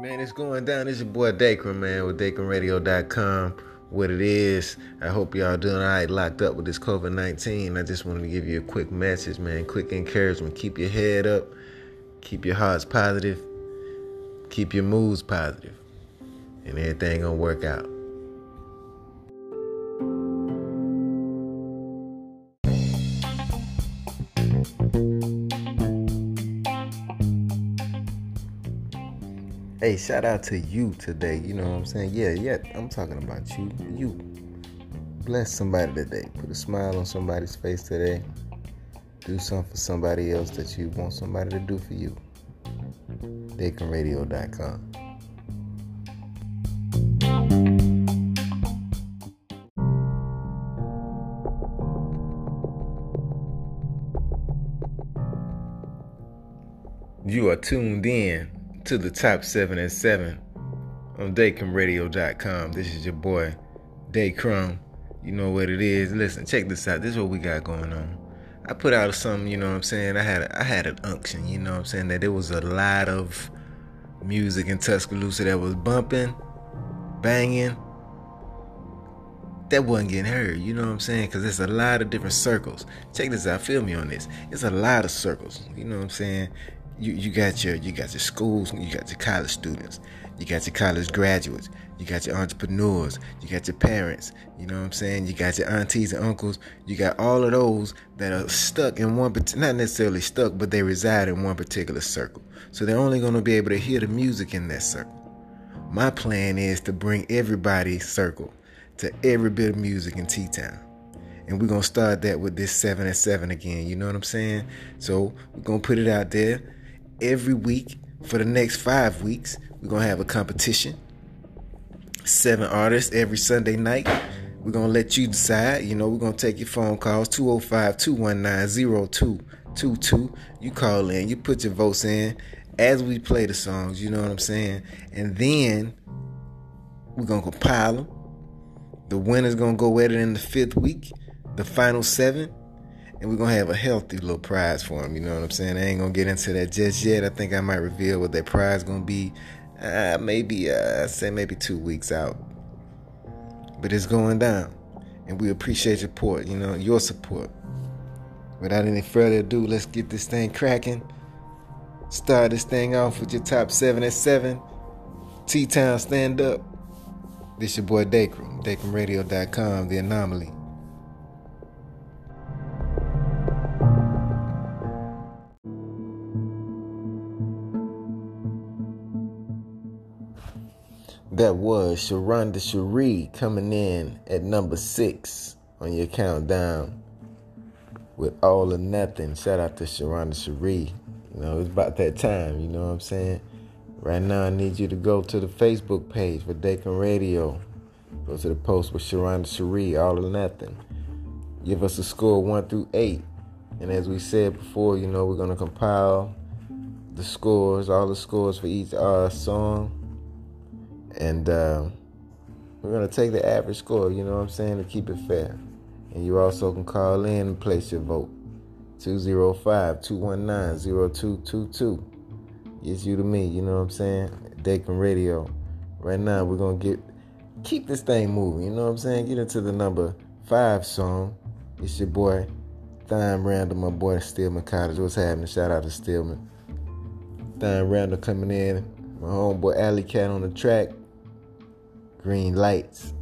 Man, it's going down. It's your boy Dacron, man, with DacronRadio.com. What it is, I hope y'all doing all right locked up with this COVID 19. I just wanted to give you a quick message, man. Quick encouragement. Keep your head up, keep your hearts positive, keep your moods positive, and everything gonna work out. Hey, shout out to you today. You know what I'm saying? Yeah, yeah, I'm talking about you. You. Bless somebody today. Put a smile on somebody's face today. Do something for somebody else that you want somebody to do for you. DacronRadio.com. You are tuned in to the top seven at seven on DacronRadio.com. This is your boy, Dacron. You know what it is. Listen, check this out. This is what we got going on. I put out something, you know what I'm saying? I had I had an unction, you know what I'm saying, that there was a lot of music in Tuscaloosa that was bumping, banging, that wasn't getting heard. You know what I'm saying? Because there's a lot of different circles. Check this out. Feel me on this. It's a lot of circles. You know what I'm saying? You, you got your you got your schools, you got your college students, you got your college graduates, you got your entrepreneurs, you got your parents, you know what I'm saying? You got your aunties and uncles, you got all of those that are stuck in one but not necessarily stuck, but they reside in one particular circle. So they're only to be able to hear the music in that circle. My plan is to bring everybody's circle to every bit of music in T-Town. And we're to start that with this 7 at 7 again. You know what I'm saying? So we're to put it out there every week for the next five weeks. We're gonna have a competition. Seven artists every Sunday night. We're gonna let you decide. You know, we're gonna take your phone calls 205-219-0222. You call in, you put your votes in as we play the songs, you know what I'm saying? And then we're gonna compile them. The winner's gonna go at it in the fifth week. The final seven and we're gonna have a healthy little prize for them. You know what I'm saying? I ain't gonna get into that just yet. I think I might reveal what that prize gonna be. Uh, maybe uh, say maybe two weeks out, but it's going down, and we appreciate your support. You know your support. Without any further ado, let's get this thing cracking. Start this thing off with your top seven at seven. T Town stand up. This your boy Dacron, DacronRadio.com, The Anomaly. That was Sharonda Cherie coming in at number six on your countdown with all or nothing. Shout out to Sharonda Cherie. You know, it's about that time, you know what I'm saying? Right now, I need you to go to the Facebook page for Dacron Radio. Go to the post with Sharonda Cherie, all or nothing. Give us a score one through eight. And as we said before, you know, we're going to compile the scores, all the scores for each uh, song and uh, we're going to take the average score, you know what I'm saying, to keep it fair. And you also can call in and place your vote. 205 219 0222. It's you to me, you know what I'm saying? Dacron Radio. Right now, we're going to get, keep this thing moving, you know what I'm saying? Get into the number five song. It's your boy, Thime Randall, my boy, Stillman College. What's happening? Shout out to Stillman. Thime Randall coming in. My homeboy Alley Cat on the track. Green lights.